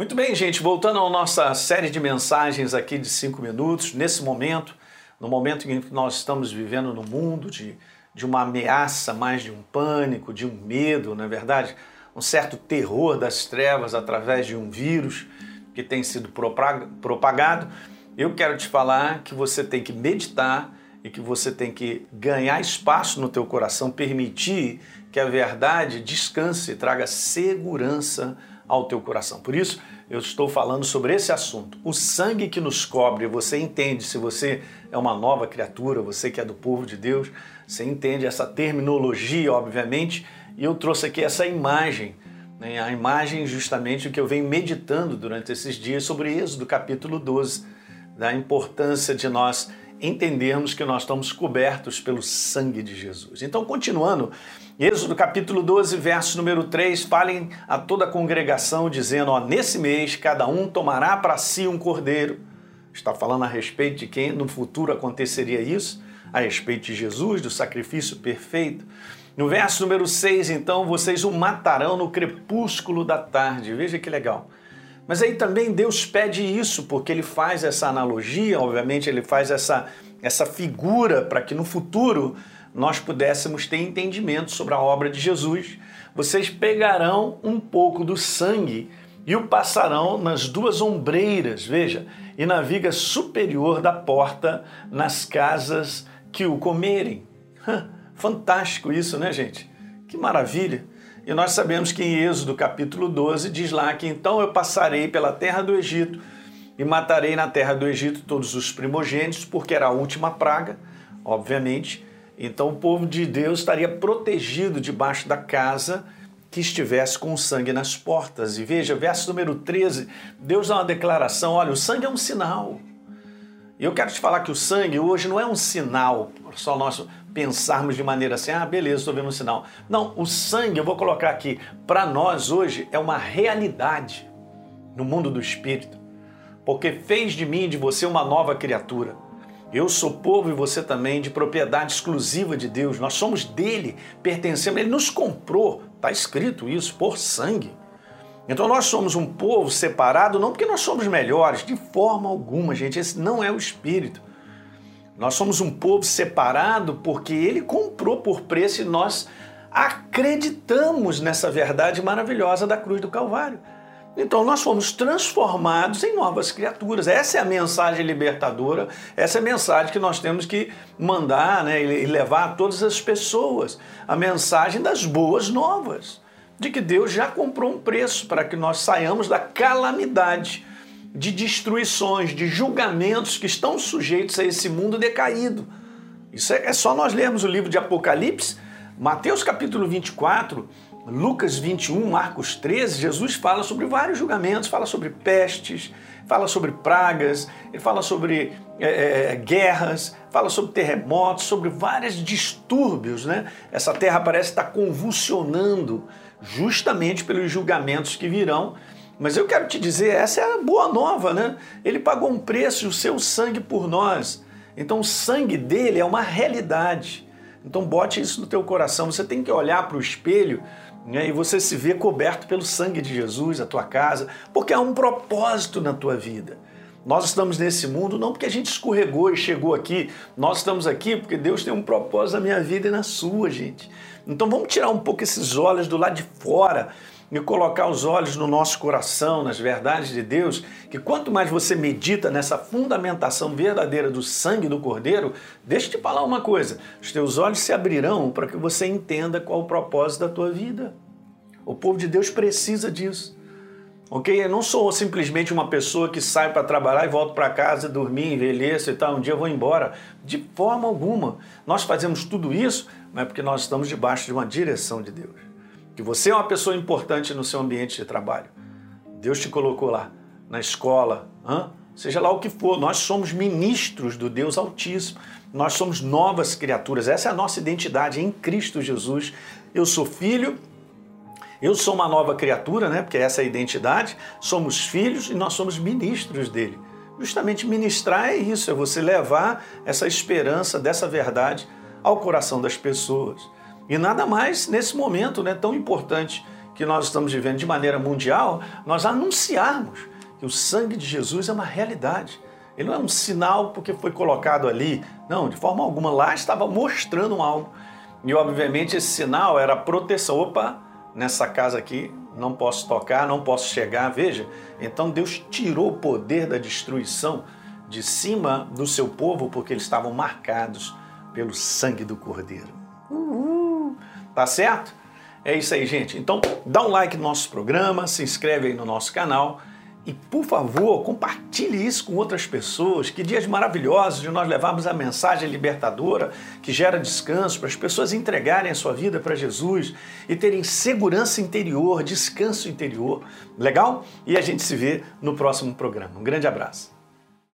Muito bem, gente, voltando à nossa série de mensagens aqui de cinco minutos, nesse momento, no momento em que nós estamos vivendo no mundo de, de uma ameaça, mais de um pânico, de um medo, na é verdade, um certo terror das trevas através de um vírus que tem sido propagado, eu quero te falar que você tem que meditar e que você tem que ganhar espaço no teu coração, permitir que a verdade descanse, traga segurança ao teu coração. Por isso, eu estou falando sobre esse assunto. O sangue que nos cobre, você entende, se você é uma nova criatura, você que é do povo de Deus, você entende essa terminologia, obviamente, e eu trouxe aqui essa imagem, né? a imagem justamente que eu venho meditando durante esses dias sobre Êxodo capítulo 12, da importância de nós entendermos que nós estamos cobertos pelo sangue de Jesus. Então, continuando, Êxodo capítulo 12, verso número 3, falem a toda a congregação, dizendo: ó, nesse mês cada um tomará para si um cordeiro. Está falando a respeito de quem no futuro aconteceria isso, a respeito de Jesus, do sacrifício perfeito. No verso número 6, então, vocês o matarão no crepúsculo da tarde. Veja que legal. Mas aí também Deus pede isso, porque ele faz essa analogia, obviamente, ele faz essa, essa figura para que no futuro nós pudéssemos ter entendimento sobre a obra de Jesus. Vocês pegarão um pouco do sangue e o passarão nas duas ombreiras, veja, e na viga superior da porta, nas casas que o comerem. Fantástico isso, né, gente? Que maravilha! E nós sabemos que em Êxodo capítulo 12 diz lá que então eu passarei pela terra do Egito e matarei na terra do Egito todos os primogênitos, porque era a última praga, obviamente. Então o povo de Deus estaria protegido debaixo da casa que estivesse com sangue nas portas. E veja, verso número 13, Deus dá uma declaração: olha, o sangue é um sinal. E eu quero te falar que o sangue hoje não é um sinal, só nós pensarmos de maneira assim, ah, beleza, estou vendo um sinal. Não, o sangue, eu vou colocar aqui, para nós hoje é uma realidade no mundo do espírito, porque fez de mim e de você uma nova criatura. Eu sou povo e você também de propriedade exclusiva de Deus. Nós somos dele, pertencemos. Ele nos comprou, está escrito isso, por sangue. Então nós somos um povo separado não porque nós somos melhores, de forma alguma, gente. Esse não é o espírito. Nós somos um povo separado porque ele comprou por preço e nós acreditamos nessa verdade maravilhosa da cruz do Calvário. Então nós fomos transformados em novas criaturas. Essa é a mensagem libertadora, essa é a mensagem que nós temos que mandar né, e levar a todas as pessoas. A mensagem das boas novas, de que Deus já comprou um preço para que nós saiamos da calamidade de destruições, de julgamentos que estão sujeitos a esse mundo decaído. Isso é, é só nós lermos o livro de Apocalipse, Mateus capítulo 24, Lucas 21, Marcos 13, Jesus fala sobre vários julgamentos, fala sobre pestes, fala sobre pragas, ele fala sobre é, é, guerras, fala sobre terremotos, sobre vários distúrbios, né? Essa terra parece estar convulsionando justamente pelos julgamentos que virão mas eu quero te dizer, essa é a boa nova, né? Ele pagou um preço, o seu sangue por nós. Então o sangue dele é uma realidade. Então bote isso no teu coração. Você tem que olhar para o espelho né, e você se vê coberto pelo sangue de Jesus, a tua casa, porque há um propósito na tua vida. Nós estamos nesse mundo não porque a gente escorregou e chegou aqui. Nós estamos aqui porque Deus tem um propósito na minha vida e na sua, gente. Então vamos tirar um pouco esses olhos do lado de fora e colocar os olhos no nosso coração, nas verdades de Deus, que quanto mais você medita nessa fundamentação verdadeira do sangue do Cordeiro, deixa eu te falar uma coisa: os teus olhos se abrirão para que você entenda qual o propósito da tua vida. O povo de Deus precisa disso. Ok? Eu não sou simplesmente uma pessoa que sai para trabalhar e volta para casa, dormir, envelheço e tal, um dia eu vou embora. De forma alguma. Nós fazemos tudo isso, mas é porque nós estamos debaixo de uma direção de Deus que você é uma pessoa importante no seu ambiente de trabalho. Deus te colocou lá, na escola, hein? seja lá o que for, nós somos ministros do Deus Altíssimo, nós somos novas criaturas, essa é a nossa identidade em Cristo Jesus. Eu sou filho, eu sou uma nova criatura, né? Porque essa é a identidade, somos filhos e nós somos ministros dele. Justamente ministrar é isso, é você levar essa esperança dessa verdade ao coração das pessoas. E nada mais nesse momento né, tão importante que nós estamos vivendo de maneira mundial, nós anunciarmos que o sangue de Jesus é uma realidade. Ele não é um sinal porque foi colocado ali. Não, de forma alguma. Lá estava mostrando algo. E obviamente esse sinal era proteção. Opa, nessa casa aqui não posso tocar, não posso chegar. Veja, então Deus tirou o poder da destruição de cima do seu povo porque eles estavam marcados pelo sangue do Cordeiro. Uhul. Tá certo? É isso aí, gente. Então, dá um like no nosso programa, se inscreve aí no nosso canal e, por favor, compartilhe isso com outras pessoas. Que dias maravilhosos de nós levarmos a mensagem libertadora que gera descanso para as pessoas entregarem a sua vida para Jesus e terem segurança interior, descanso interior. Legal? E a gente se vê no próximo programa. Um grande abraço.